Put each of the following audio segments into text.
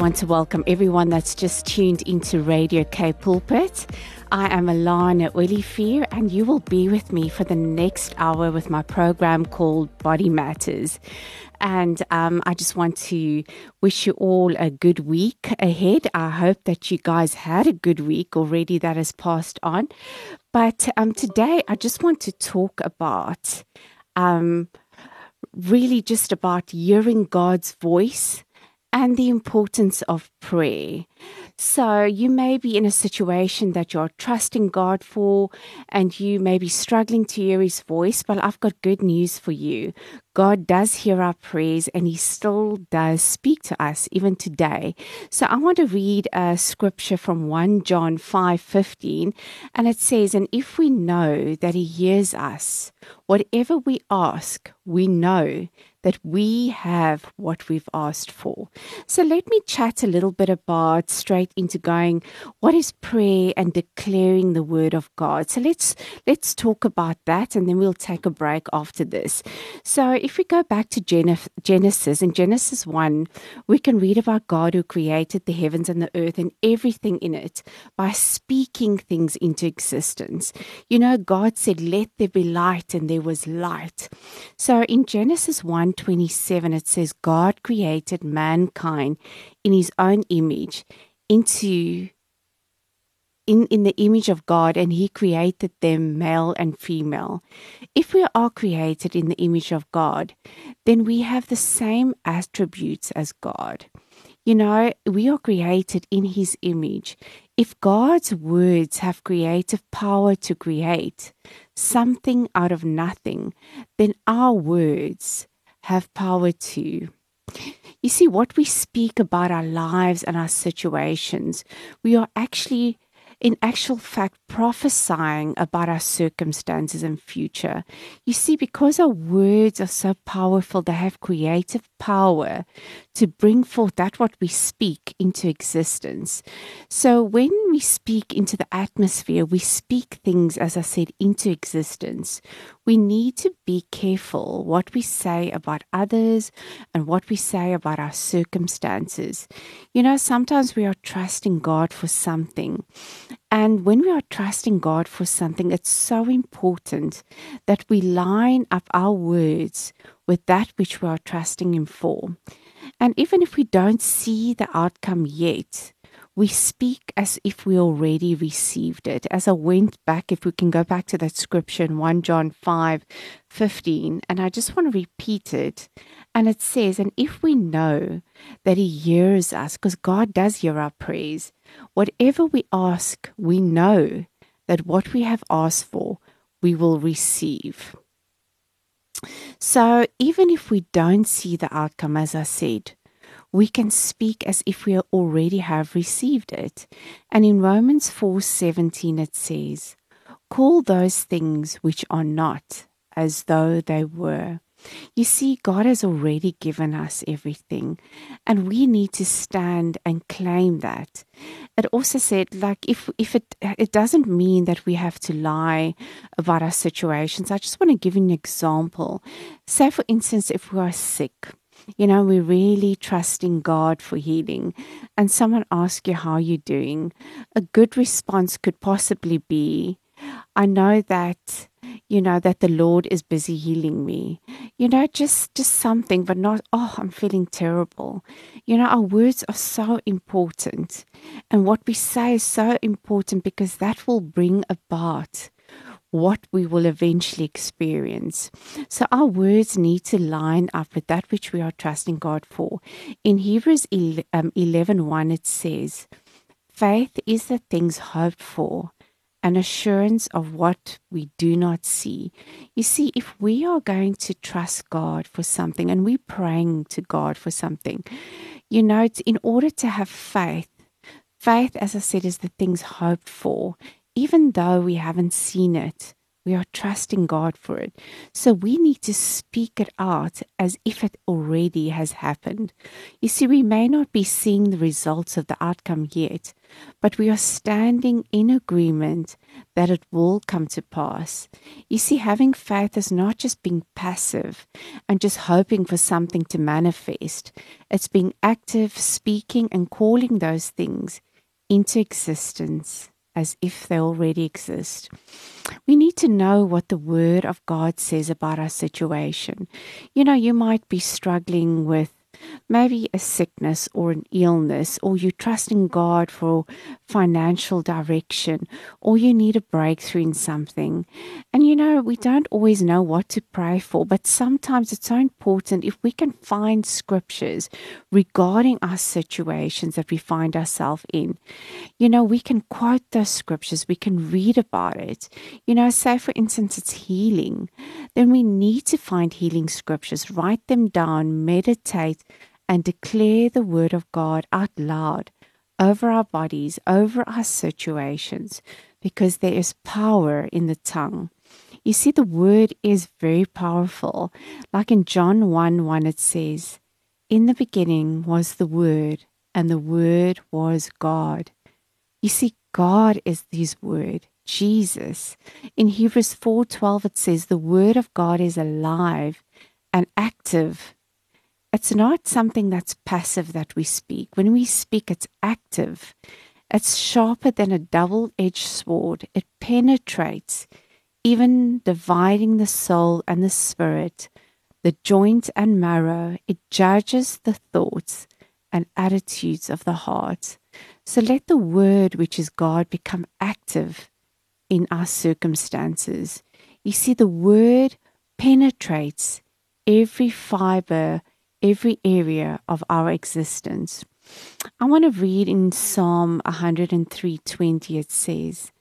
want to welcome everyone that's just tuned into Radio K Pulpit. I am Alana Olivier, and you will be with me for the next hour with my program called Body Matters. And um, I just want to wish you all a good week ahead. I hope that you guys had a good week already that has passed on. But um, today, I just want to talk about um, really just about hearing God's voice and the importance of prayer. So, you may be in a situation that you're trusting God for, and you may be struggling to hear His voice, but I've got good news for you. God does hear our prayers and He still does speak to us even today. So I want to read a scripture from 1 John 5 15, and it says, And if we know that He hears us, whatever we ask, we know that we have what we've asked for. So let me chat a little bit about straight into going what is prayer and declaring the word of God. So let's let's talk about that and then we'll take a break after this. So if we go back to Genesis in Genesis 1, we can read about God who created the heavens and the earth and everything in it by speaking things into existence. You know, God said, "Let there be light," and there was light. So in Genesis 1 127, it says, God created mankind in his own image into in, in the image of God, and He created them male and female. If we are created in the image of God, then we have the same attributes as God. You know, we are created in His image. If God's words have creative power to create something out of nothing, then our words have power to. You see, what we speak about our lives and our situations, we are actually in actual fact prophesying about our circumstances and future. You see, because our words are so powerful, they have creative power to bring forth that what we speak into existence. So when we speak into the atmosphere, we speak things, as I said, into existence. We need to be careful what we say about others and what we say about our circumstances. You know, sometimes we are trusting God for something. And when we are trusting God for something, it's so important that we line up our words with that which we are trusting Him for. And even if we don't see the outcome yet, we speak as if we already received it. As I went back, if we can go back to that scripture in 1 John 5 15, and I just want to repeat it. And it says, And if we know that He hears us, because God does hear our prayers, whatever we ask, we know that what we have asked for, we will receive. So even if we don't see the outcome, as I said, we can speak as if we already have received it. And in Romans 4:17 it says, "Call those things which are not as though they were." You see, God has already given us everything, and we need to stand and claim that. It also said, like, if if it it doesn't mean that we have to lie about our situations. I just want to give an example. Say, for instance, if we are sick, you know, we're really trusting God for healing, and someone asks you how you're doing, a good response could possibly be, I know that you know that the lord is busy healing me you know just just something but not oh i'm feeling terrible you know our words are so important and what we say is so important because that will bring about what we will eventually experience. So our words need to line up with that which we are trusting God for. In Hebrews 11, um, 11 1, it says, Faith is the things hoped for an assurance of what we do not see. You see, if we are going to trust God for something and we're praying to God for something, you know, it's in order to have faith, faith, as I said, is the things hoped for. Even though we haven't seen it, We are trusting God for it. So we need to speak it out as if it already has happened. You see, we may not be seeing the results of the outcome yet, but we are standing in agreement that it will come to pass. You see, having faith is not just being passive and just hoping for something to manifest, it's being active, speaking, and calling those things into existence as if they already exist. We need to know what the Word of God says about our situation. You know, you might be struggling with maybe a sickness or an illness, or you're trusting God for financial direction, or you need a breakthrough in something. And you know, we don't always know what to pray for, but sometimes it's so important if we can find scriptures regarding our situations that we find ourselves in. You know, we can quote those scriptures, we can read about it. You know, say for instance, it's healing, then we need to find healing scriptures, write them down, meditate and declare the word of God out loud over our bodies, over our situations, because there is power in the tongue. You see, the word is very powerful. Like in John 1 1, it says, In the beginning was the word, and the word was God. You see, God is his word. Jesus. In Hebrews 4:12 it says the word of God is alive and active it's not something that's passive that we speak. When we speak, it's active. It's sharper than a double edged sword. It penetrates, even dividing the soul and the spirit, the joint and marrow. It judges the thoughts and attitudes of the heart. So let the word, which is God, become active in our circumstances. You see, the word penetrates every fiber every area of our existence. I want to read in Psalm 103:20 it says,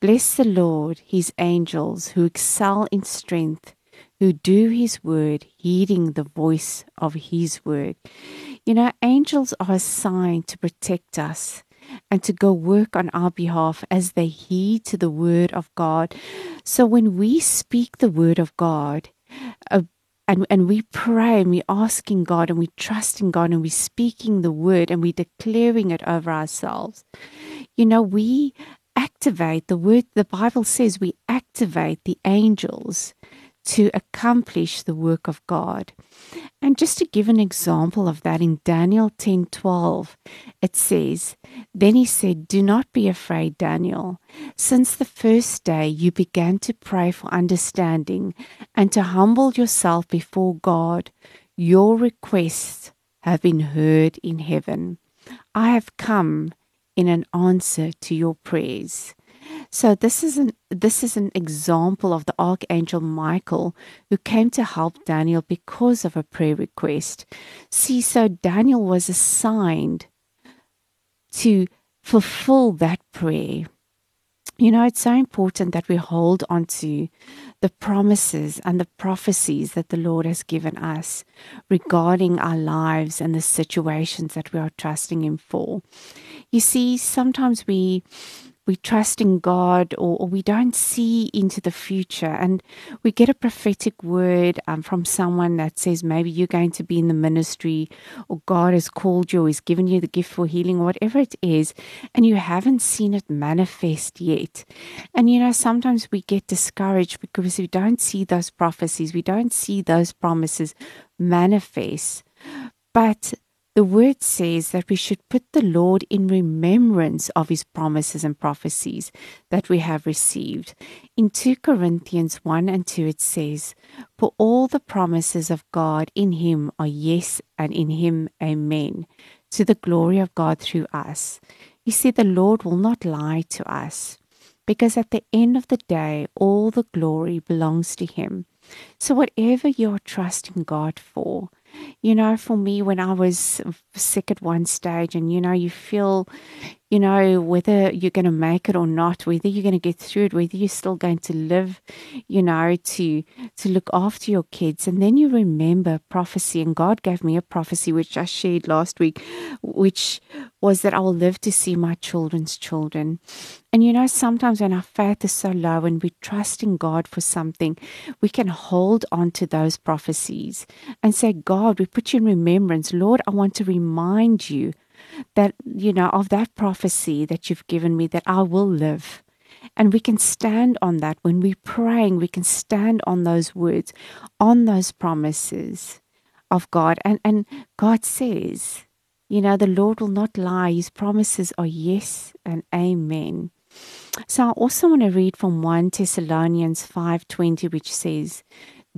Bless the Lord, his angels who excel in strength, who do his word, heeding the voice of his word. You know, angels are assigned to protect us and to go work on our behalf as they heed to the word of God. So when we speak the word of God, uh, and, and we pray and we're asking God and we trusting God and we're speaking the word and we're declaring it over ourselves. You know, we activate the word, the Bible says we activate the angels to accomplish the work of God. And just to give an example of that in Daniel 10:12 it says then he said do not be afraid Daniel. Since the first day you began to pray for understanding and to humble yourself before God your requests have been heard in heaven. I have come in an answer to your prayers so this is an this is an example of the archangel Michael who came to help Daniel because of a prayer request. See, so Daniel was assigned to fulfill that prayer. You know, it's so important that we hold on to the promises and the prophecies that the Lord has given us regarding our lives and the situations that we are trusting Him for. You see, sometimes we we trust in God or, or, we don't see into the future and we get a prophetic word um, from someone that says maybe you're going to be in the ministry or God has called you or He's given you the gift for healing whatever it is and you haven't seen it manifest yet. And you know, sometimes we get discouraged because we don't see those prophecies, we don't see those promises manifest. But the word says that we should put the Lord in remembrance of his promises and prophecies that we have received. In 2 Corinthians 1 and 2, it says, For all the promises of God in him are yes, and in him amen, to the glory of God through us. You see, the Lord will not lie to us, because at the end of the day, all the glory belongs to him. So, whatever you're trusting God for, you know, for me, when I was sick at one stage, and you know, you feel, you know, whether you're going to make it or not, whether you're going to get through it, whether you're still going to live, you know, to to look after your kids. And then you remember prophecy. And God gave me a prophecy which I shared last week, which was that I will live to see my children's children. And you know, sometimes when our faith is so low and we trust in God for something, we can hold on to those prophecies and say, God, we put you in remembrance. Lord, I want to remind you that, you know, of that prophecy that you've given me that I will live. And we can stand on that when we're praying, we can stand on those words, on those promises of God. And, and God says, you know, the Lord will not lie. His promises are yes and amen. So I also want to read from 1 Thessalonians 5:20 which says,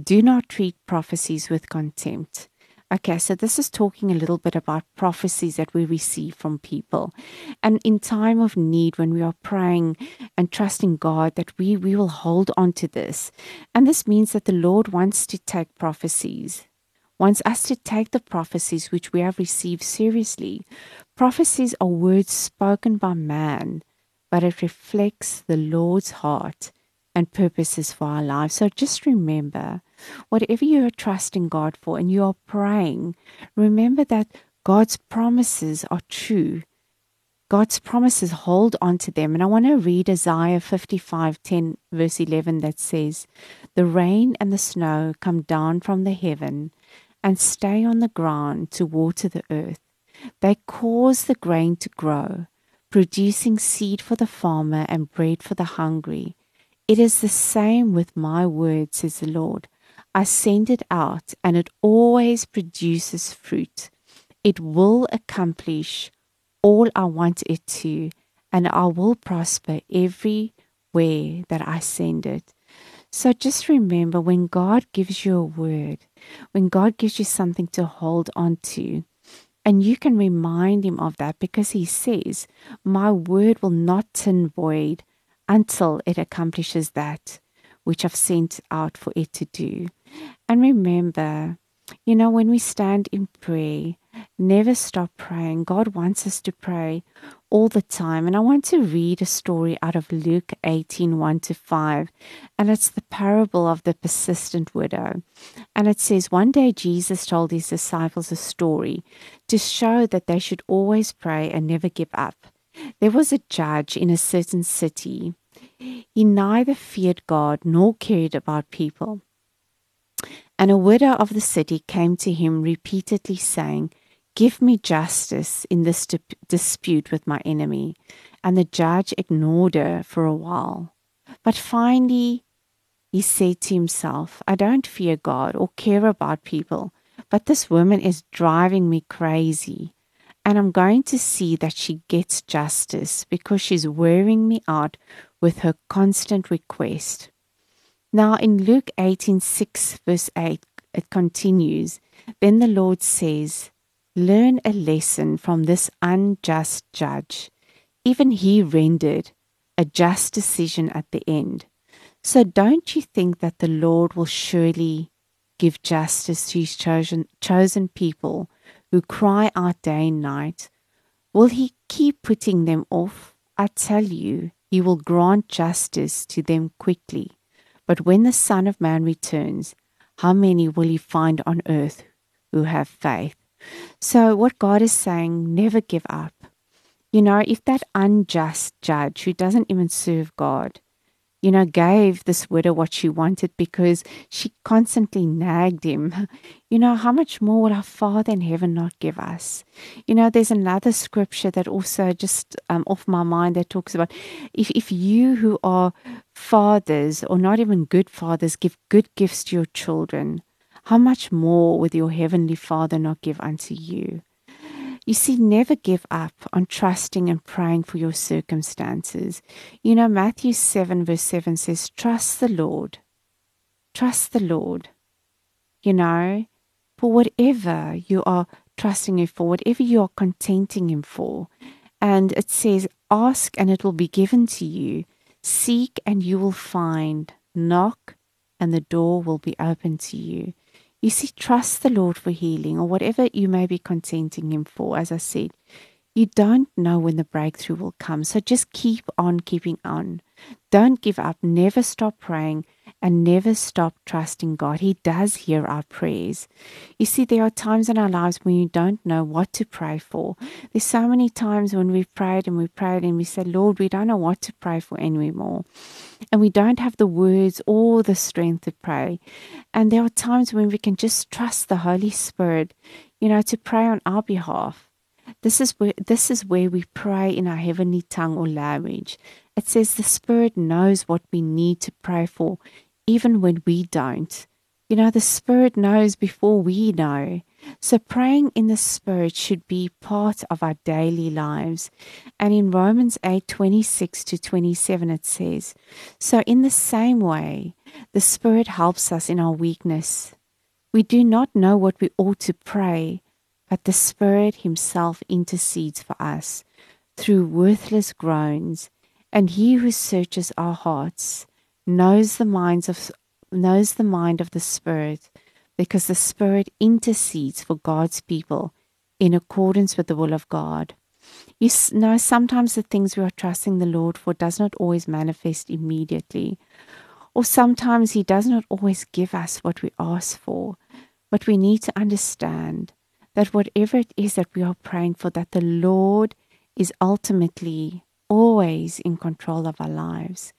"Do not treat prophecies with contempt." Okay, so this is talking a little bit about prophecies that we receive from people. And in time of need, when we are praying and trusting God, that we, we will hold on to this. And this means that the Lord wants to take prophecies, wants us to take the prophecies which we have received seriously. Prophecies are words spoken by man, but it reflects the Lord's heart and purposes for our lives. So just remember, whatever you are trusting God for and you are praying, remember that God's promises are true. God's promises hold on to them. And I want to read Isaiah 55 10, verse 11, that says, The rain and the snow come down from the heaven and stay on the ground to water the earth. They cause the grain to grow, producing seed for the farmer and bread for the hungry. It is the same with my word, says the Lord. I send it out, and it always produces fruit. It will accomplish all I want it to, and I will prosper everywhere that I send it. So just remember when God gives you a word, when God gives you something to hold on to, and you can remind Him of that because He says, My word will not turn void until it accomplishes that which I've sent out for it to do. And remember, you know, when we stand in prayer, never stop praying. God wants us to pray all the time. And I want to read a story out of Luke 18 1 to 5. And it's the parable of the persistent widow. And it says, One day Jesus told his disciples a story to show that they should always pray and never give up. There was a judge in a certain city. He neither feared God nor cared about people. And a widow of the city came to him repeatedly, saying, Give me justice in this dispute with my enemy. And the judge ignored her for a while. But finally, he said to himself, I don't fear God or care about people, but this woman is driving me crazy and I'm going to see that she gets justice because she's wearing me out with her constant request. Now in Luke 18 6, verse 8, it continues Then the Lord says, Learn a lesson from this unjust judge. Even he rendered a just decision at the end. So don't you think that the Lord will surely give justice to his chosen, chosen people who cry out day and night. Will he keep putting them off? I tell you, he will grant justice to them quickly. But when the Son of Man returns, how many will he find on earth who have faith? So, what God is saying, never give up. You know, if that unjust judge who doesn't even serve God you know, gave this widow what she wanted because she constantly nagged him. You know, how much more will our Father in heaven not give us? You know, there's another scripture that also just um, off my mind that talks about if, if you who are fathers or not even good fathers give good gifts to your children, how much more will your heavenly Father not give unto you? You see, never give up on trusting and praying for your circumstances. You know, Matthew 7, verse 7 says, Trust the Lord. Trust the Lord. You know, for whatever you are trusting Him for, whatever you are contenting Him for. And it says, Ask and it will be given to you. Seek and you will find. Knock and the door will be open to you. You see, trust the Lord for healing or whatever you may be contenting Him for. As I said, You don't know when the breakthrough will come. So just keep on keeping on. Don't give up. Never stop praying and never stop trusting God. He does hear our prayers. You see, there are times in our lives when you don't know what to pray for. There's so many times when we've prayed and we've prayed and we said, Lord, we don't know what to pray for anymore. And we don't have the words or the strength to pray. And there are times when we can just trust the Holy Spirit, you know, to pray on our behalf. This is where this is where we pray in our heavenly tongue or language. It says the Spirit knows what we need to pray for even when we don't. You know, the Spirit knows before we know. So praying in the Spirit should be part of our daily lives. And in Romans 8 26 to 27, it says, So in the same way, the Spirit helps us in our weakness. We do not know what we ought to pray, but the Spirit Himself intercedes for us through worthless groans. And He who searches our hearts knows the minds of knows the mind of the Spirit, because the Spirit intercedes for God's people in accordance with the will of God. You know, sometimes the things we are trusting the Lord for does not always manifest immediately, or sometimes He does not always give us what we ask for. But we need to understand that whatever it is that we are praying for, that the Lord is ultimately always in control of our lives.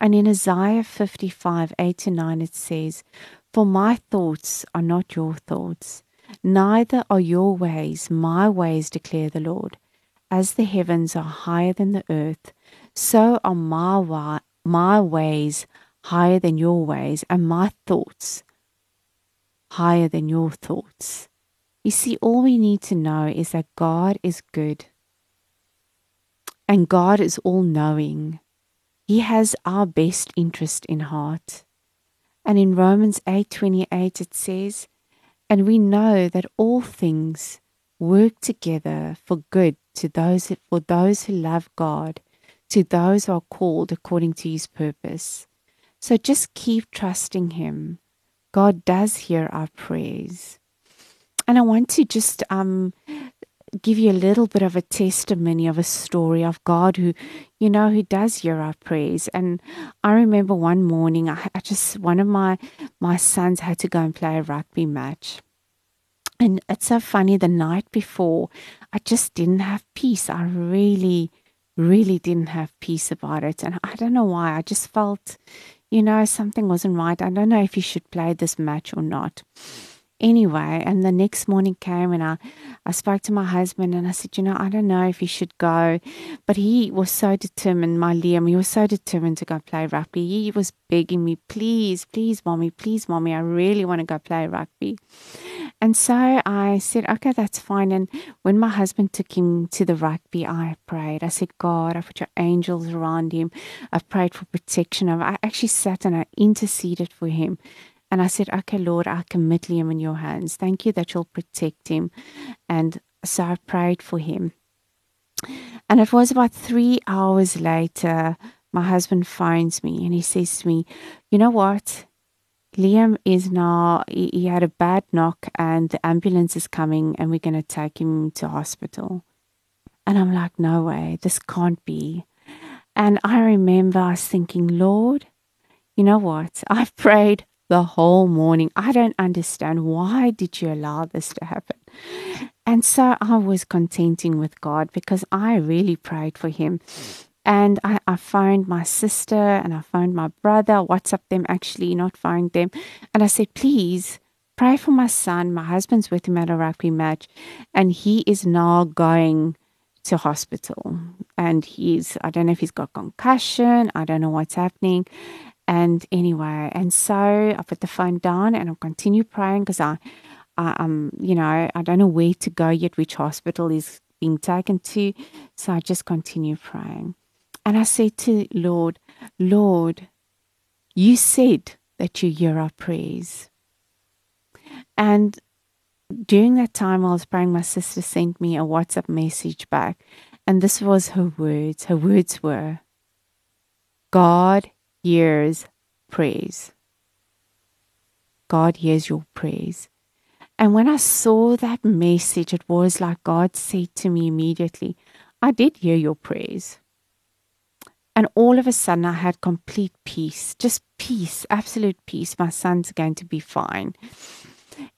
And in Isaiah 55 8 to 9, it says, For my thoughts are not your thoughts, neither are your ways my ways, declare the Lord. As the heavens are higher than the earth, so are my, wa- my ways higher than your ways, and my thoughts higher than your thoughts. You see, all we need to know is that God is good and God is all knowing. He has our best interest in heart. And in Romans 8:28 it says, "And we know that all things work together for good to those for those who love God, to those who are called according to his purpose." So just keep trusting him. God does hear our prayers. And I want to just um give you a little bit of a testimony of a story of God who, you know, who does hear our prayers. And I remember one morning, I, I just one of my my sons had to go and play a rugby match. And it's so funny, the night before, I just didn't have peace. I really, really didn't have peace about it. And I don't know why. I just felt, you know, something wasn't right. I don't know if he should play this match or not anyway, and the next morning came and I, I spoke to my husband and I said, you know, I don't know if he should go. But he was so determined, my Liam, he was so determined to go play rugby. He was begging me, please, please, mommy, please, mommy, I really want to go play rugby. And so I said, okay, that's fine. And when my husband took him to the rugby, I prayed. I said, God, I put your angels around him. I prayed for protection. I actually sat and I interceded for him. And I said, Okay, Lord, I commit Liam in your hands. Thank you that you'll protect him. And so I prayed for him. And it was about three hours later, my husband finds me and he says to me, You know what? Liam is now, he, he had a bad knock and the ambulance is coming and we're going to take him to hospital. And I'm like, No way, this can't be. And I remember I was thinking, Lord, you know what? I've prayed the whole morning. I don't understand. Why did you allow this to happen? And so I was contenting with God because I really prayed for him. And I, I phoned my sister and I phoned my brother, WhatsApp them actually, not phoned them. And I said, please pray for my son. My husband's with him at a rugby match and he is now going to hospital. And he's, I don't know if he's got concussion, I don't know what's happening. And anyway, and so I put the phone down and I continue praying because I, I, um, you know, I don't know where to go yet, which hospital is being taken to. So I just continue praying. And I said to Lord, Lord, you said that you hear our prayers. And during that time I was praying, my sister sent me a WhatsApp message back. And this was her words. Her words were, God hears praise. God hears your praise. And when I saw that message, it was like God said to me immediately, I did hear your praise. And all of a sudden, I had complete peace just peace, absolute peace. My son's going to be fine.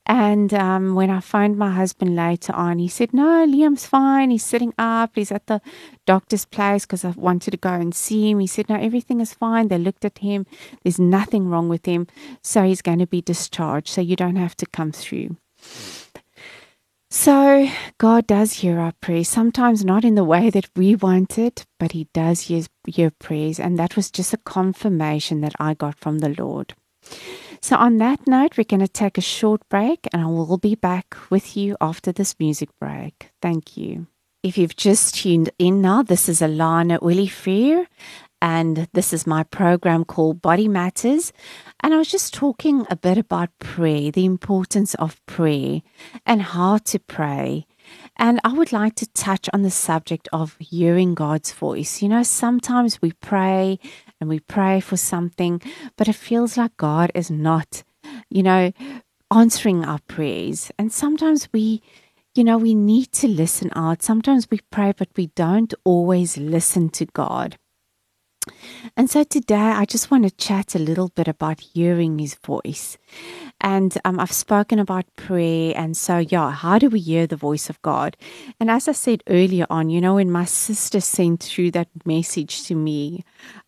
And um, when I phoned my husband later on, he said, No, Liam's fine. He's sitting up. He's at the doctor's place because I wanted to go and see him. He said, No, everything is fine. They looked at him. There's nothing wrong with him. So he's going to be discharged. So you don't have to come through. So God does hear our prayers, sometimes not in the way that we want it, but He does hear, hear prayers. And that was just a confirmation that I got from the Lord. So, on that note, we're going to take a short break and I will be back with you after this music break. Thank you. If you've just tuned in now, this is Alana Olivier, and this is my program called Body Matters. And I was just talking a bit about prayer, the importance of prayer, and how to pray. And I would like to touch on the subject of hearing God's voice. You know, sometimes we pray and we pray for something, but it feels like God is not, you know, answering our prayers. And sometimes we, you know, we need to listen out. Sometimes we pray, but we don't always listen to God. And so today I just want to chat a little bit about hearing his voice. And um, I've spoken about prayer. And so, yeah, how do we hear the voice of God? And as I said earlier on, you know, when my sister sent through that message to me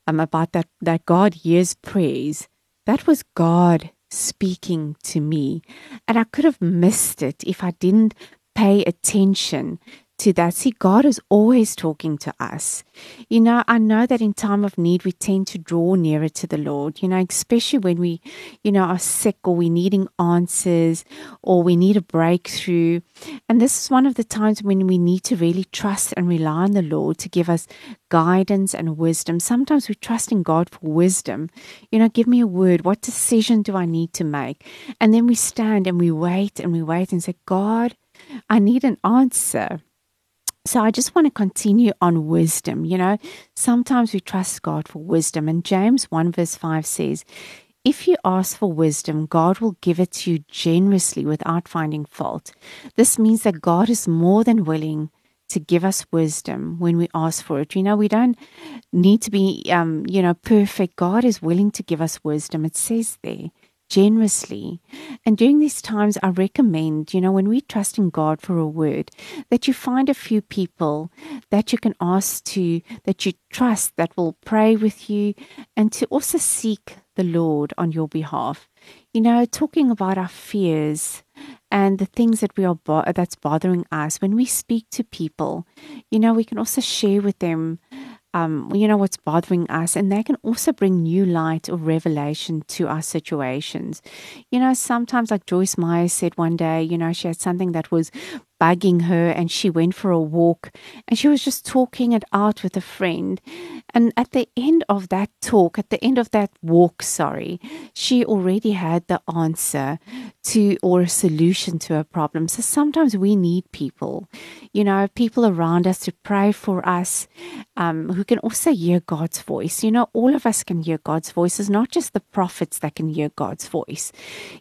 um, about that, that God hears praise, that was God speaking to me. And I could have missed it if I didn't pay attention to that. See, God is always talking to us. You know, I know that in time of need, we tend to draw nearer to the Lord, you know, especially when we, you know, are sick or we're needing answers or we need a breakthrough. And this is one of the times when we need to really trust and rely on the Lord to give us guidance and wisdom. Sometimes we trust in God for wisdom. You know, give me a word. What decision do I need to make? And then we stand and we wait and we wait and say, God, I need an answer. So I just want to continue on wisdom. You know, sometimes we trust God for wisdom. And James 1 verse 5 says, if you ask for wisdom, God will give it to you generously without finding fault. This means that God is more than willing to give us wisdom when we ask for it. You know, we don't need to be, um, you know, perfect. God is willing to give us wisdom. It says there generously. And during these times, I recommend, you know, when we trust in God for a word, that you find a few people that you can ask to, that you trust, that will pray with you, and to also seek the Lord on your behalf. You know, talking about our fears and the things that we are bo- that's bothering us when we speak to people, you know, we can also share with them um, you know, what's bothering us, and they can also bring new light or revelation to our situations. You know, sometimes, like Joyce Meyer said one day, you know, she had something that was bugging her and she went for a walk and she was just talking it out with a friend. And at the end of that talk, at the end of that walk, sorry, she already had the answer to or a solution to a problem. So sometimes we need people, you know, people around us to pray for us um, who can also hear God's voice. You know, all of us can hear God's voice. It's not just the prophets that can hear God's voice.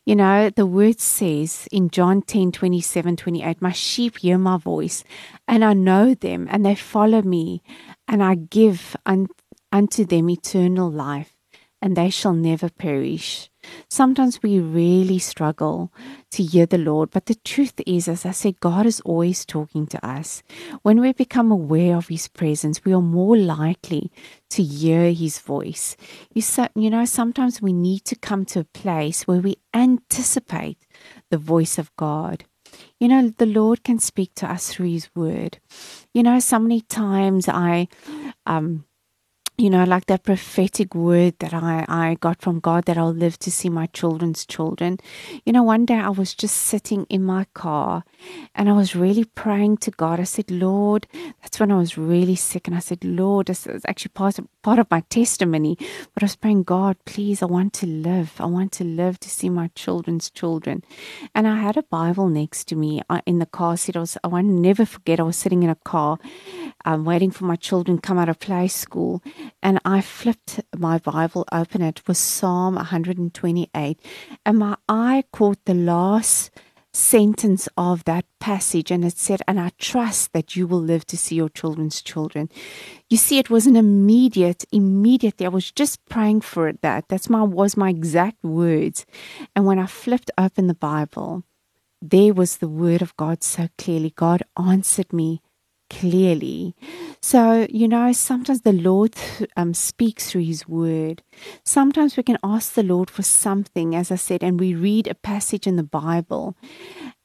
You know, the word says in John 10 27 28, My sheep hear my voice, and I know them, and they follow me, and I give un- unto them eternal life, and they shall never perish. Sometimes we really struggle to hear the Lord, but the truth is, as I said, God is always talking to us. When we become aware of His presence, we are more likely to hear His voice. You, you know, sometimes we need to come to a place where we anticipate the voice of God. You know, the Lord can speak to us through His Word. You know, so many times I, um, you know, like that prophetic word that I, I got from God that I'll live to see my children's children. You know, one day I was just sitting in my car and I was really praying to God. I said, Lord, that's when I was really sick. And I said, Lord, this is actually part of, part of my testimony. But I was praying, God, please, I want to live. I want to live to see my children's children. And I had a Bible next to me uh, in the car seat. I, was, I won't never forget, I was sitting in a car um, waiting for my children to come out of play school and I flipped my Bible open. It was Psalm 128, and my eye caught the last sentence of that passage and it said, And I trust that you will live to see your children's children. You see, it was an immediate, immediately. I was just praying for it that. That's my was my exact words. And when I flipped open the Bible, there was the word of God so clearly. God answered me clearly. So, you know, sometimes the Lord um, speaks through His Word. Sometimes we can ask the Lord for something, as I said, and we read a passage in the Bible,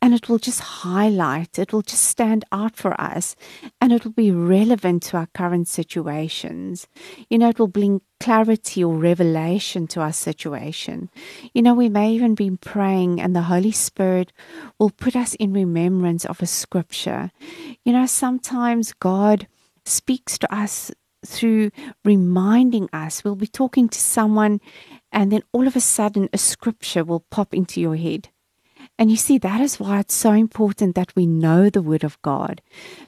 and it will just highlight, it will just stand out for us, and it will be relevant to our current situations. You know, it will bring clarity or revelation to our situation. You know, we may even be praying, and the Holy Spirit will put us in remembrance of a scripture. You know, sometimes God speaks to us through reminding us. We'll be talking to someone, and then all of a sudden, a scripture will pop into your head. And you see, that is why it's so important that we know the Word of God.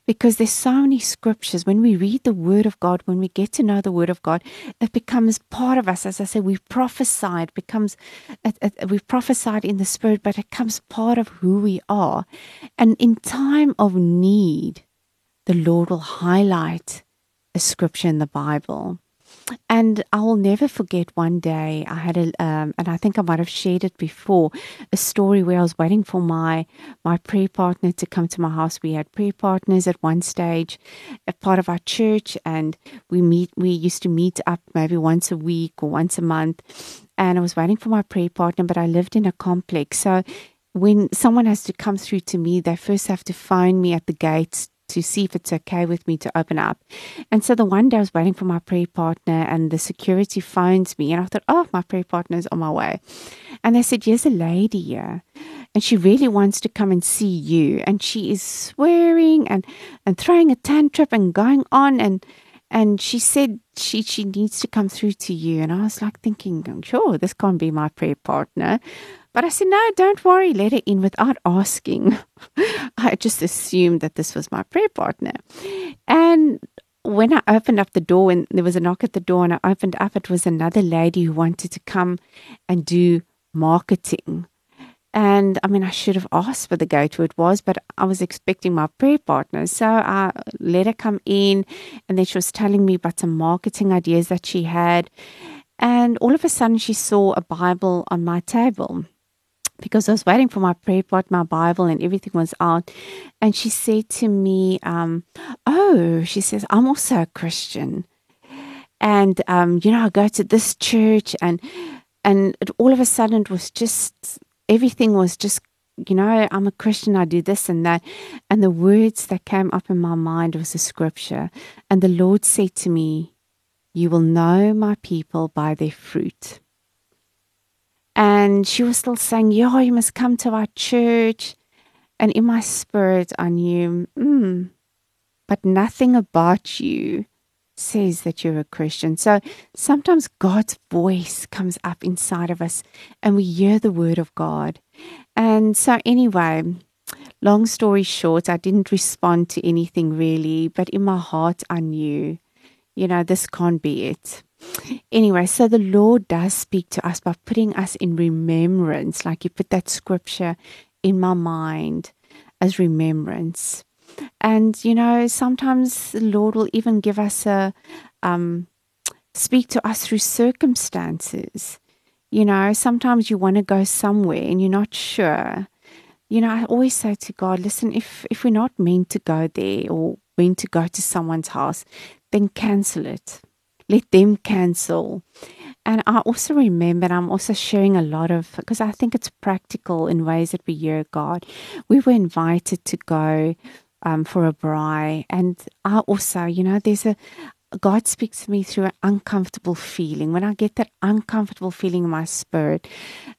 Because there's so many scriptures. When we read the Word of God, when we get to know the Word of God, it becomes part of us. As I said, we've prophesied, becomes, it, it, we've prophesied in the Spirit, but it becomes part of who we are. And in time of need, the Lord will highlight a scripture in the Bible. And I will never forget one day I had a, um, and I think I might have shared it before, a story where I was waiting for my my prayer partner to come to my house. We had prayer partners at one stage, a part of our church, and we meet. We used to meet up maybe once a week or once a month. And I was waiting for my prayer partner, but I lived in a complex, so when someone has to come through to me, they first have to find me at the gates to see if it's okay with me to open up. And so the one day I was waiting for my prayer partner and the security phones me and I thought, oh, my prayer partner's on my way. And they said, here's a lady here and she really wants to come and see you. And she is swearing and, and throwing a tantrum and going on and and she said she she needs to come through to you. And I was like thinking, sure, this can't be my prayer partner. But I said, no, don't worry, let her in without asking. I just assumed that this was my prayer partner. And when I opened up the door and there was a knock at the door and I opened up, it was another lady who wanted to come and do marketing. And I mean, I should have asked for the go-to it was, but I was expecting my prayer partner. So I let her come in, and then she was telling me about some marketing ideas that she had. And all of a sudden, she saw a Bible on my table because I was waiting for my prayer pot, my Bible, and everything was out. And she said to me, um, Oh, she says, I'm also a Christian. And, um, you know, I go to this church, and and it, all of a sudden it was just, everything was just you know, I'm a Christian, I do this and that. And the words that came up in my mind was a scripture. And the Lord said to me, You will know my people by their fruit. And she was still saying, Yo, you must come to our church. And in my spirit, I knew, mm, but nothing about you says that you're a Christian. So sometimes God's voice comes up inside of us and we hear the word of God. And so, anyway, long story short, I didn't respond to anything really, but in my heart, I knew, you know, this can't be it. Anyway, so the Lord does speak to us by putting us in remembrance, like you put that scripture in my mind as remembrance. And, you know, sometimes the Lord will even give us a, um, speak to us through circumstances. You know, sometimes you want to go somewhere and you're not sure. You know, I always say to God, listen, if, if we're not meant to go there or meant to go to someone's house, then cancel it let them cancel. And I also remember, I'm also sharing a lot of, because I think it's practical in ways that we hear God. We were invited to go um, for a braai. And I also, you know, there's a, God speaks to me through an uncomfortable feeling. When I get that uncomfortable feeling in my spirit,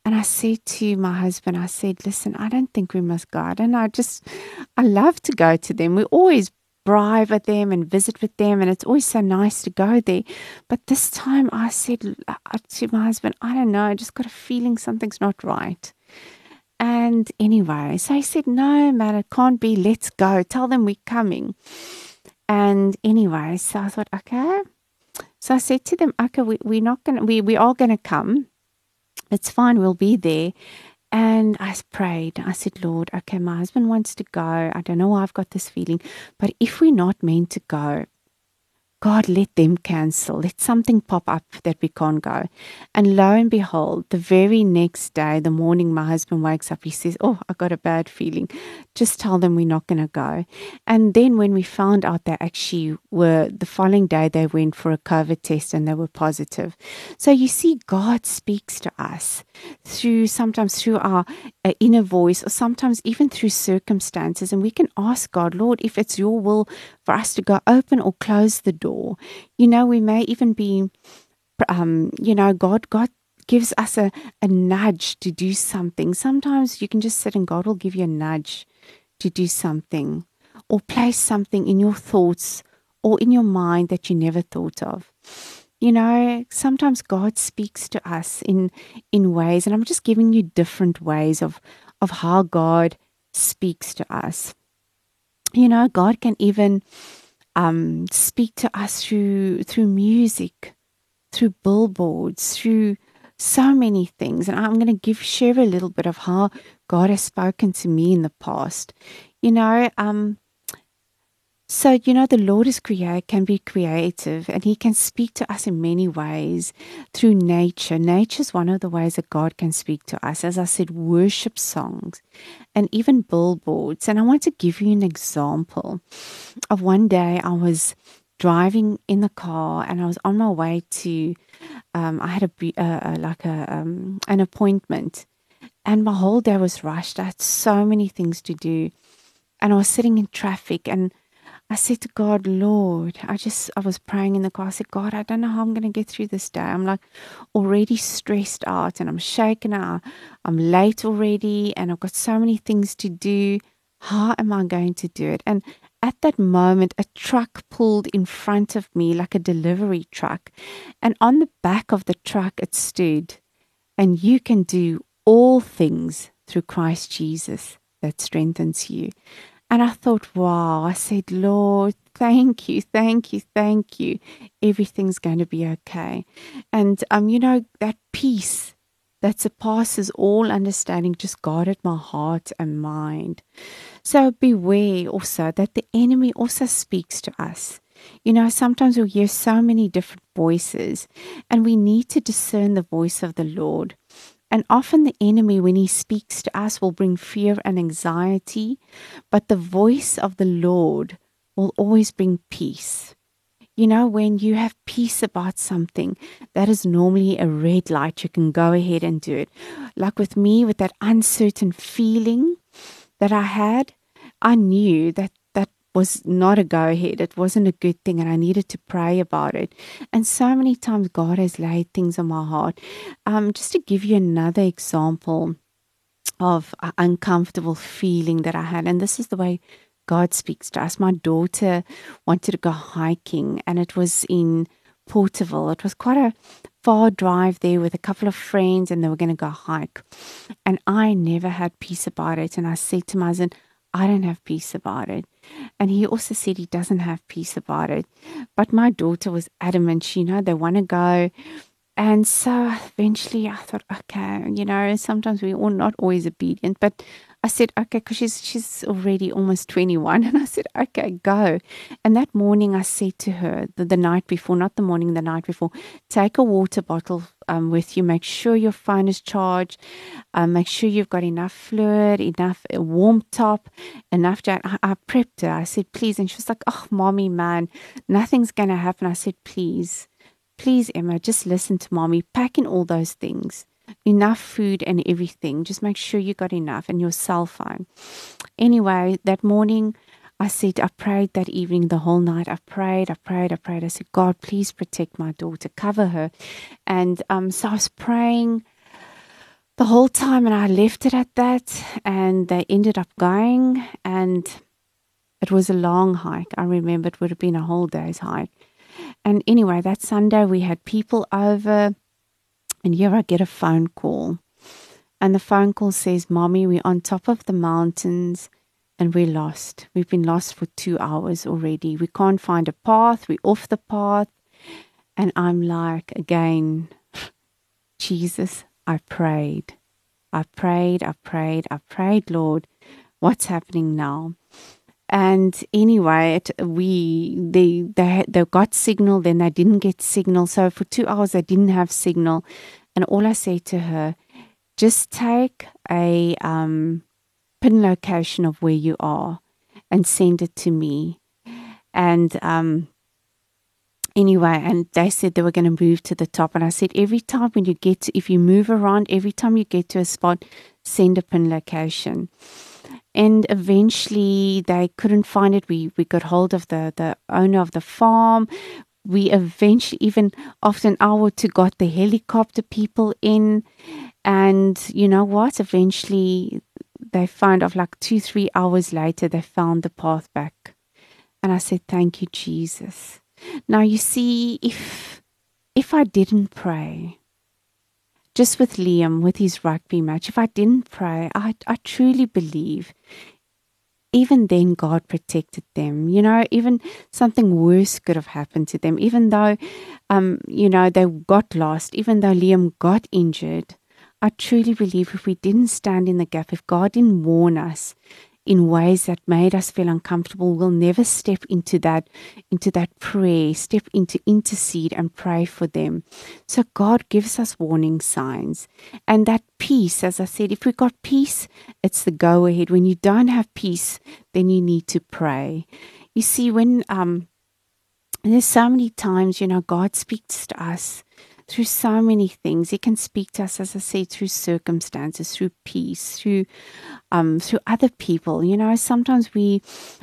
and I said to my husband, I said, Listen, I don't think we must go. And I just, I love to go to them. We always braai at them and visit with them, and it's always so nice to go there. But this time I said uh, to my husband, I don't know, I just got a feeling something's not right. And anyway, so he said, No, man, it can't be. Let's go. Tell them we're coming. And anyway, so I thought, okay. So I said to them, okay, we, we're not going to, we, we are going to come. It's fine. We'll be there. And I prayed. I said, Lord, okay, my husband wants to go. I don't know why I've got this feeling, but if we're not meant to go, God, let them cancel. Let something pop up that we can't go. And lo and behold, the very next day, the morning my husband wakes up, he says, Oh, I got a bad feeling. Just tell them we're not going to go. And then when we found out they actually were, the following day, they went for a COVID test and they were positive. So you see, God speaks to us through sometimes through our uh, inner voice or sometimes even through circumstances. And we can ask God, Lord, if it's your will for us to go open or close the door. You know, we may even be, um, you know, God, God gives us a, a nudge to do something. Sometimes you can just sit and God will give you a nudge to do something or place something in your thoughts or in your mind that you never thought of. You know, sometimes God speaks to us in in ways, and I'm just giving you different ways of of how God speaks to us you know, God can even um, speak to us through through music, through billboards, through so many things. And I'm going to give share a little bit of how God has spoken to me in the past. You know, um, so, you know, the Lord is create can be creative and he can speak to us in many ways through nature. Nature is one of the ways that God can speak to us. As I said, worship songs and even billboards. And I want to give you an example of one day I was driving in the car and I was on my way to um, I had a uh, like a um, an appointment and my whole day was rushed. I had so many things to do and I was sitting in traffic and I said to God, Lord, I just, I was praying in the car. I said, God, I don't know how I'm going to get through this day. I'm like already stressed out and I'm shaken out. I'm late already and I've got so many things to do. How am I going to do it? And at that moment, a truck pulled in front of me like a delivery truck. And on the back of the truck, it stood, and you can do all things through Christ Jesus that strengthens you. And I thought, wow, I said, Lord, thank you, thank you, thank you. Everything's going to be okay. And, um, you know, that peace that surpasses all understanding just guarded my heart and mind. So beware also that the enemy also speaks to us. You know, sometimes we hear so many different voices, and we need to discern the voice of the Lord. And often the enemy, when he speaks to us, will bring fear and anxiety, but the voice of the Lord will always bring peace. You know, when you have peace about something, that is normally a red light. You can go ahead and do it. Like with me, with that uncertain feeling that I had, I knew that was not a go ahead. It wasn't a good thing, and I needed to pray about it. And so many times, God has laid things on my heart. Um, just to give you another example of an uncomfortable feeling that I had, and this is the way God speaks to us. My daughter wanted to go hiking, and it was in Porterville. It was quite a far drive there with a couple of friends, and they were going to go hike. And I never had peace about it. And I said to my husband, I don't have peace about it. And he also said he doesn't have peace about it. But my daughter was adamant, she, you know, they want to go. And so eventually I thought, okay, you know, sometimes we are not always obedient, but I said, okay, because she's she's already almost 21. And I said, okay, go. And that morning I said to her, the, the night before, not the morning, the night before, take a water bottle um, with you. Make sure your phone is charged. Um, make sure you've got enough fluid, enough a warm top, enough. To, I, I prepped her. I said, please. And she was like, oh, mommy, man, nothing's going to happen. I said, please, please, Emma, just listen to mommy. Pack in all those things enough food and everything. Just make sure you got enough and your cell phone. Anyway, that morning, I said, I prayed that evening, the whole night. I prayed, I prayed, I prayed. I said, God, please protect my daughter, cover her. And um, so I was praying the whole time, and I left it at that. And they ended up going, and it was a long hike. I remember it would have been a whole day's hike. And anyway, that Sunday we had people over and here I get a phone call. And the phone call says, Mommy, we're on top of the mountains and we're lost. We've been lost for two hours already. We can't find a path. We're off the path. And I'm like, again, Jesus, I prayed. I prayed, I prayed, I prayed, Lord, what's happening now? And anyway, it, we they they they got signal, then they didn't get signal. So for two hours they didn't have signal, and all I said to her, just take a um, pin location of where you are and send it to me. And um, anyway, and they said they were going to move to the top. And I said, every time when you get to, if you move around, every time you get to a spot, send a pin location. And eventually they couldn't find it. We we got hold of the, the owner of the farm. We eventually, even after an hour two, got the helicopter people in. And you know what? Eventually they found of like two, three hours later, they found the path back. And I said, Thank you, Jesus. Now you see, if if I didn't pray, just with Liam, with his rugby match, if I didn't pray, I I truly believe even then God protected them. You know, even something worse could have happened to them, even though um, you know, they got lost, even though Liam got injured. I truly believe if we didn't stand in the gap, if God didn't warn us in ways that made us feel uncomfortable, we'll never step into that into that prayer, step into intercede and pray for them. So God gives us warning signs. And that peace, as I said, if we got peace, it's the go ahead. When you don't have peace, then you need to pray. You see, when um there's so many times, you know, God speaks to us through so many things. He can speak to us, as I say, through circumstances, through peace, through um, through other people. You know, sometimes we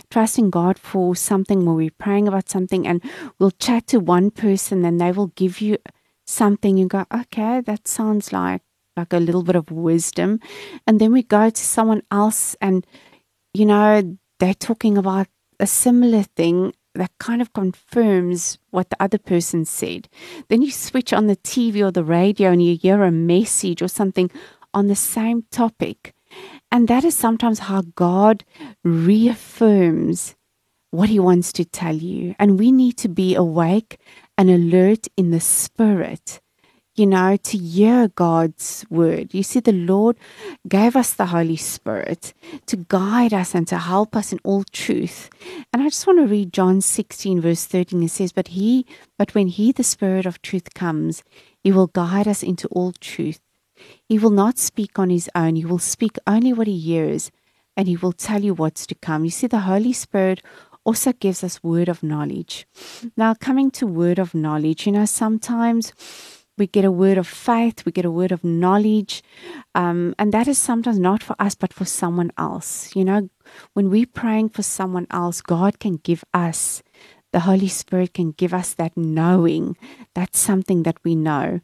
trust in God for something where we're praying about something and we'll chat to one person and they will give you something and go, okay, that sounds like like a little bit of wisdom. And then we go to someone else and, you know, they're talking about a similar thing that kind of confirms what the other person said. Then you switch on the TV or the radio and you hear a message or something on the same topic. And that is sometimes how God reaffirms what He wants to tell you. And we need to be awake and alert in the spirit you know, to hear God's word. You see, the Lord gave us the Holy Spirit to guide us and to help us in all truth. And I just want to read John 16, verse 13. It says, But he, but when he, the Spirit of truth, comes, he will guide us into all truth. He will not speak on his own, he will speak only what he hears, and he will tell you what's to come. You see, the Holy Spirit also gives us word of knowledge. Now, coming to word of knowledge, you know, sometimes we get a word of faith, we get a word of knowledge. Um, and that is sometimes not for us, but for someone else. You know, when we're praying for someone else, God can give us, the Holy Spirit can give us that knowing. That's something that we know.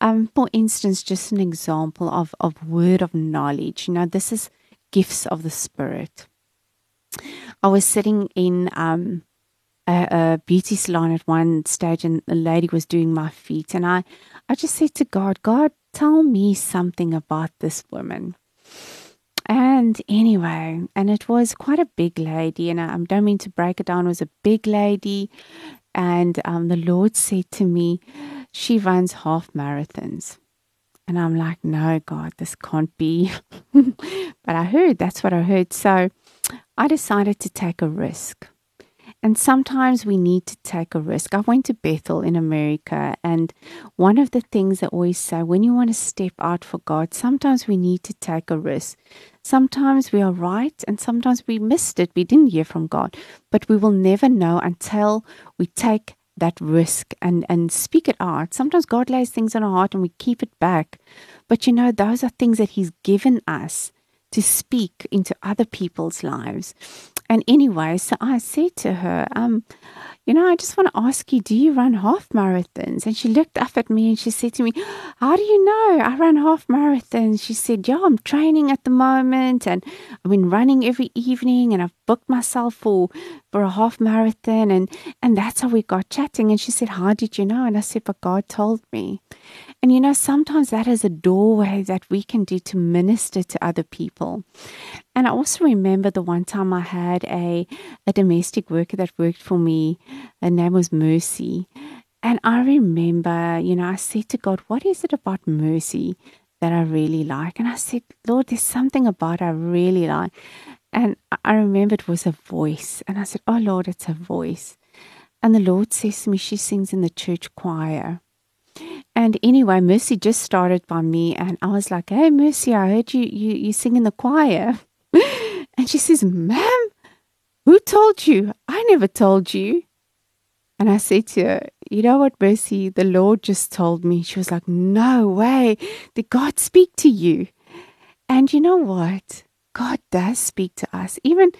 Um, for instance, just an example of, of word of knowledge. You know, this is gifts of the Spirit. I was sitting in um, a, a beauty salon at one stage and a lady was doing my feet and I, I just said to God, God, tell me something about this woman. And anyway, and it was quite a big lady, and I don't mean to break it down, it was a big lady. And um, the Lord said to me, She runs half marathons. And I'm like, No, God, this can't be. but I heard, that's what I heard. So I decided to take a risk. And sometimes we need to take a risk. I went to Bethel in America, and one of the things they always say when you want to step out for God, sometimes we need to take a risk. Sometimes we are right, and sometimes we missed it. We didn't hear from God, but we will never know until we take that risk and, and speak it out. Sometimes God lays things on our heart and we keep it back. But you know, those are things that He's given us to speak into other people's lives. And anyway, so I said to her, um, you know, I just want to ask you, do you run half marathons? And she looked up at me and she said to me, How do you know I run half marathons? She said, Yeah, I'm training at the moment and I've been running every evening and I've booked myself for for a half marathon and and that's how we got chatting. And she said, How did you know? And I said, But God told me. And you know, sometimes that is a doorway that we can do to minister to other people. And I also remember the one time I had a, a domestic worker that worked for me. Her name was Mercy. And I remember, you know, I said to God, What is it about mercy that I really like. And I said, Lord, there's something about I really like. And I remember it was a voice. And I said, Oh, Lord, it's a voice. And the Lord says to me, She sings in the church choir. And anyway, Mercy just started by me, and I was like, Hey, Mercy, I heard you, you, you sing in the choir. and she says, Ma'am, who told you? I never told you. And I said to her, You know what, Mercy? The Lord just told me. She was like, No way. Did God speak to you? And you know what? God does speak to us. Even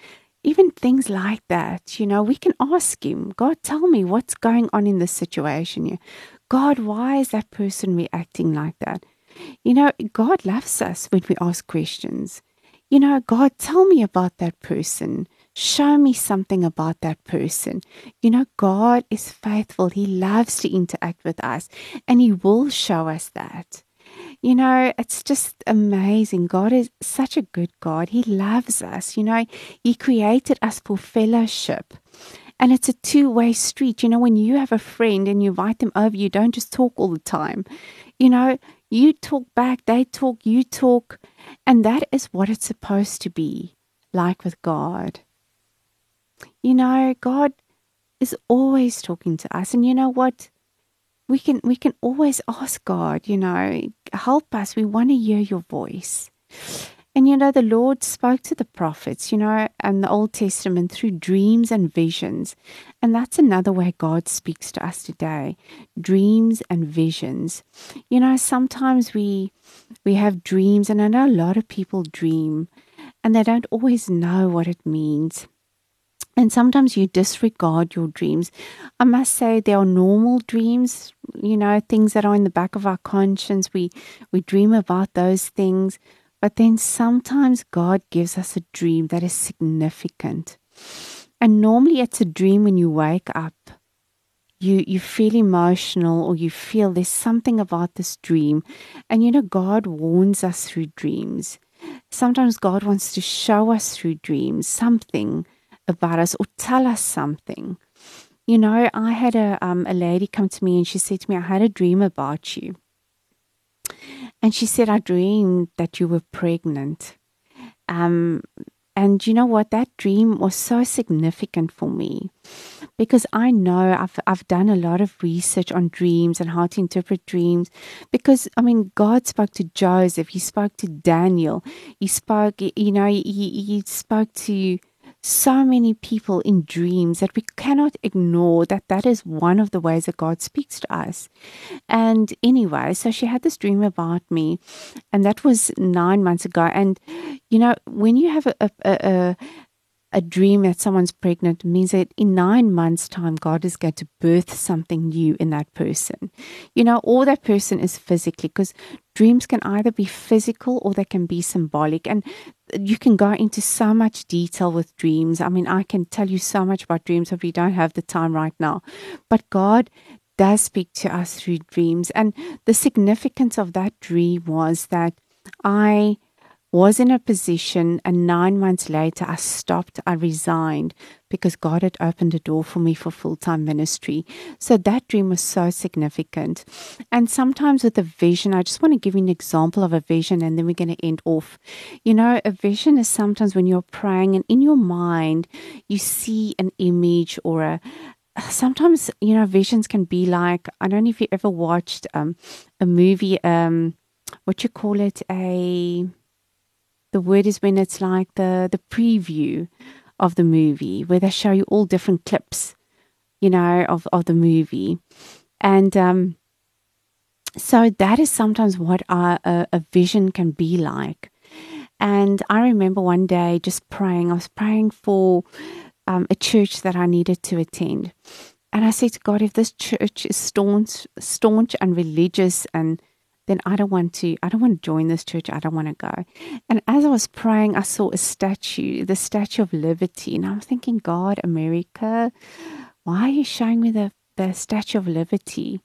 even things like that, you know, we can ask him, God, tell me what's going on in this situation here. God, why is that person reacting like that? You know, God loves us when we ask questions. You know, God, tell me about that person. Show me something about that person. You know, God is faithful. He loves to interact with us, and He will show us that. You know, it's just amazing. God is such a good God. He loves us. You know, He created us for fellowship. And it's a two way street. You know, when you have a friend and you invite them over, you don't just talk all the time. You know, you talk back, they talk, you talk. And that is what it's supposed to be like with God. You know, God is always talking to us. And you know what? We can we can always ask God, you know, help us. We want to hear your voice. And you know, the Lord spoke to the prophets, you know, and the Old Testament through dreams and visions. And that's another way God speaks to us today. Dreams and visions. You know, sometimes we we have dreams and I know a lot of people dream and they don't always know what it means. And sometimes you disregard your dreams. I must say there are normal dreams, you know, things that are in the back of our conscience. We we dream about those things, but then sometimes God gives us a dream that is significant. And normally it's a dream when you wake up. You you feel emotional or you feel there's something about this dream. And you know God warns us through dreams. Sometimes God wants to show us through dreams something about us or tell us something. You know, I had a um, a lady come to me and she said to me, I had a dream about you. And she said, I dreamed that you were pregnant. Um, and you know what? That dream was so significant for me because I know I've, I've done a lot of research on dreams and how to interpret dreams. Because, I mean, God spoke to Joseph, He spoke to Daniel, He spoke, you know, He, he spoke to so many people in dreams that we cannot ignore that that is one of the ways that God speaks to us. And anyway, so she had this dream about me, and that was nine months ago. And you know, when you have a, a, a, a dream that someone's pregnant means that in nine months' time, God is going to birth something new in that person. You know, or that person is physically, because dreams can either be physical or they can be symbolic. And you can go into so much detail with dreams. I mean, I can tell you so much about dreams, but we don't have the time right now. But God does speak to us through dreams. And the significance of that dream was that I was in a position, and nine months later, I stopped, I resigned because God had opened a door for me for full time ministry. So that dream was so significant. And sometimes with a vision, I just want to give you an example of a vision and then we're going to end off. You know, a vision is sometimes when you're praying and in your mind, you see an image or a, sometimes you know visions can be like i don't know if you ever watched um a movie um what you call it a the word is when it's like the the preview of the movie where they show you all different clips, you know, of, of the movie. And um, so that is sometimes what a, a vision can be like. And I remember one day just praying, I was praying for um, a church that I needed to attend. And I said to God, if this church is staunch, staunch and religious and then I don't want to, I don't want to join this church. I don't want to go. And as I was praying, I saw a statue, the Statue of Liberty. And I'm thinking, God, America, why are you showing me the, the Statue of Liberty?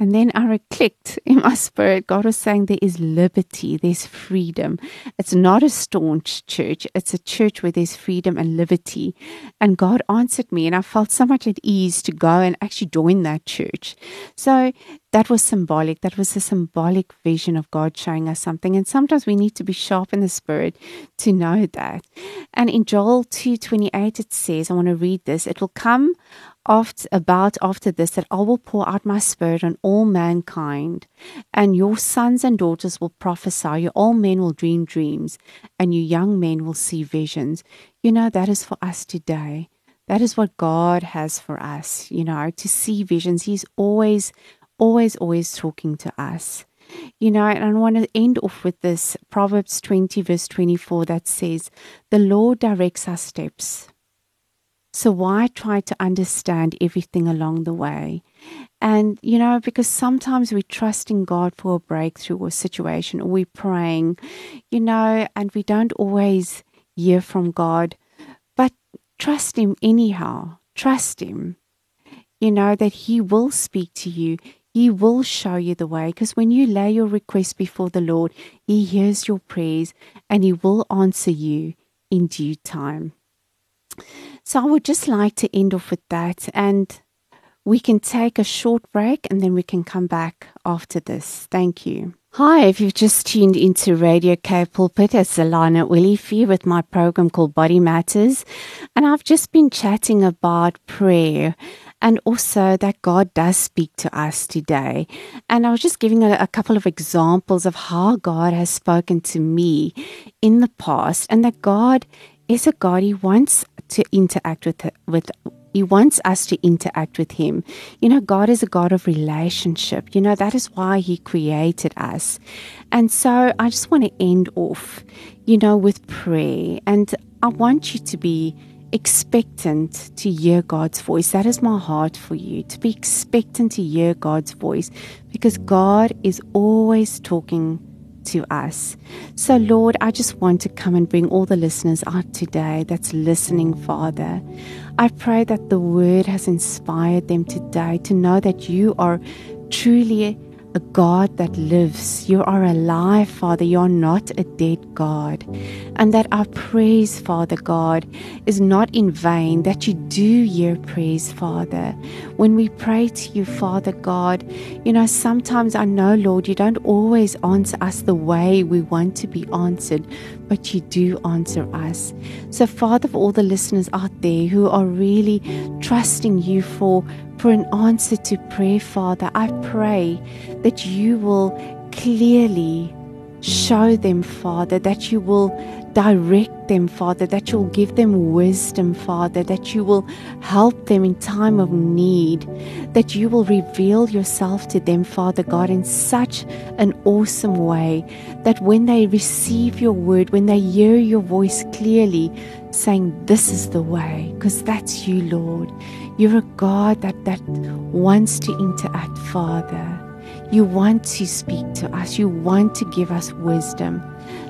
And then I clicked in my spirit. God was saying there is liberty, there's freedom. It's not a staunch church, it's a church where there's freedom and liberty. And God answered me, and I felt so much at ease to go and actually join that church. So that was symbolic. That was a symbolic vision of God showing us something. And sometimes we need to be sharp in the spirit to know that. And in Joel 2:28 it says, I want to read this. It will come after, about after this that I will pour out my spirit on all mankind, and your sons and daughters will prophesy, your old men will dream dreams, and you young men will see visions. You know, that is for us today. That is what God has for us, you know, to see visions. He's always, always, always talking to us. You know, and I want to end off with this Proverbs 20, verse 24, that says, The Lord directs our steps. So why try to understand everything along the way? And, you know, because sometimes we trust in God for a breakthrough or situation, or we're praying, you know, and we don't always hear from God. But trust Him anyhow. Trust Him. You know that He will speak to you. He will show you the way because when you lay your request before the Lord, He hears your prayers and He will answer you in due time. So I would just like to end off with that and we can take a short break and then we can come back after this. Thank you. Hi, if you've just tuned into Radio K Pulpit, it's Alana Willifee with my program called Body Matters. And I've just been chatting about prayer and also that God does speak to us today. And I was just giving a, a, couple of examples of how God has spoken to me in the past, and that God is a God He wants to interact with with he wants us to interact with Him. You know, God is a God of relationship. You know, that is why He created us. And so I just want to end off, you know, with prayer. And I want you to be expectant to hear God's voice. That is my heart for you, to be expectant to hear God's voice because God is always talking to us. So, Lord, I just want to come and bring all the listeners out today that's listening, Father. I pray that the word has inspired them today to know that you are truly a God that lives. You are alive, Father. You are not a dead God. And that our praise, Father God, is not in vain, that you do hear praise, Father. When we pray to you, Father God, you know, sometimes I know, Lord, you don't always answer us the way we want to be answered, but you do answer us. So, Father, for all the listeners out there who are really trusting you for for an answer to prayer, Father. I pray that you will clearly show them, Father, that you will direct them, Father, that you'll give them wisdom, Father, that you will help them in time of need, that you will reveal yourself to them, Father God, in such an awesome way that when they receive your word, when they hear your voice clearly, saying, This is the way, because that's you, Lord. You're a God that, that wants to interact, Father. You want to speak to us. You want to give us wisdom.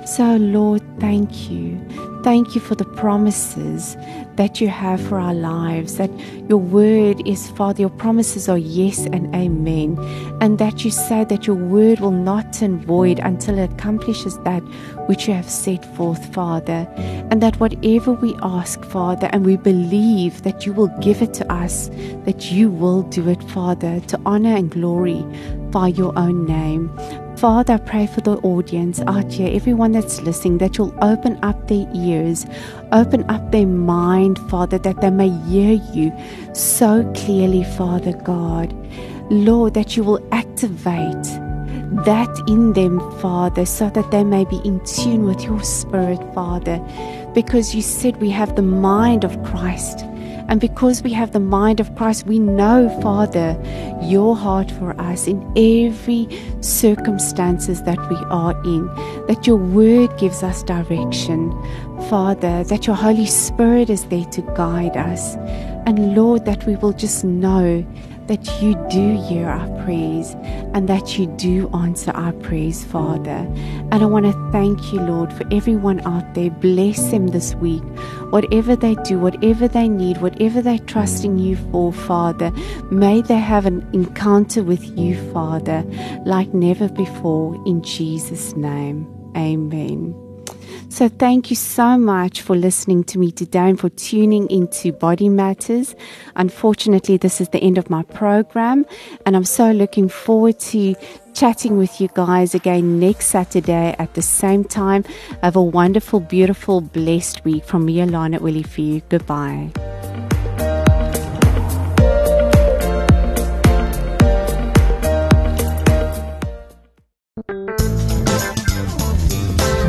So, Lord, thank you. Thank you for the promises that you have for our lives, that your word is, Father, your promises are yes and amen, and that you say that your word will not turn void until it accomplishes that which you have set forth, Father, and that whatever we ask, Father, and we believe that you will give it to us, that you will do it, Father, to honor and glory by your own name. Father, I pray for the audience out here, everyone that's listening, that you'll open up their ears, open up their mind, Father, that they may hear you so clearly, Father God. Lord, that you will activate that in them, Father, so that they may be in tune with your Spirit, Father, because you said we have the mind of Christ. And because we have the mind of Christ, we know, Father, your heart for us in every circumstances that we are in. That your word gives us direction, Father, that your Holy Spirit is there to guide us. And Lord, that we will just know that you do hear our praise and that you do answer our praise, Father. And I want to thank you, Lord, for everyone out there. Bless them this week. Whatever they do, whatever they need, whatever they're trusting you for, Father, may they have an encounter with you, Father, like never before, in Jesus' name. Amen. So, thank you so much for listening to me today and for tuning into Body Matters. Unfortunately, this is the end of my program, and I'm so looking forward to chatting with you guys again next Saturday at the same time. Have a wonderful, beautiful, blessed week from me, Alana Willie, for you. Goodbye.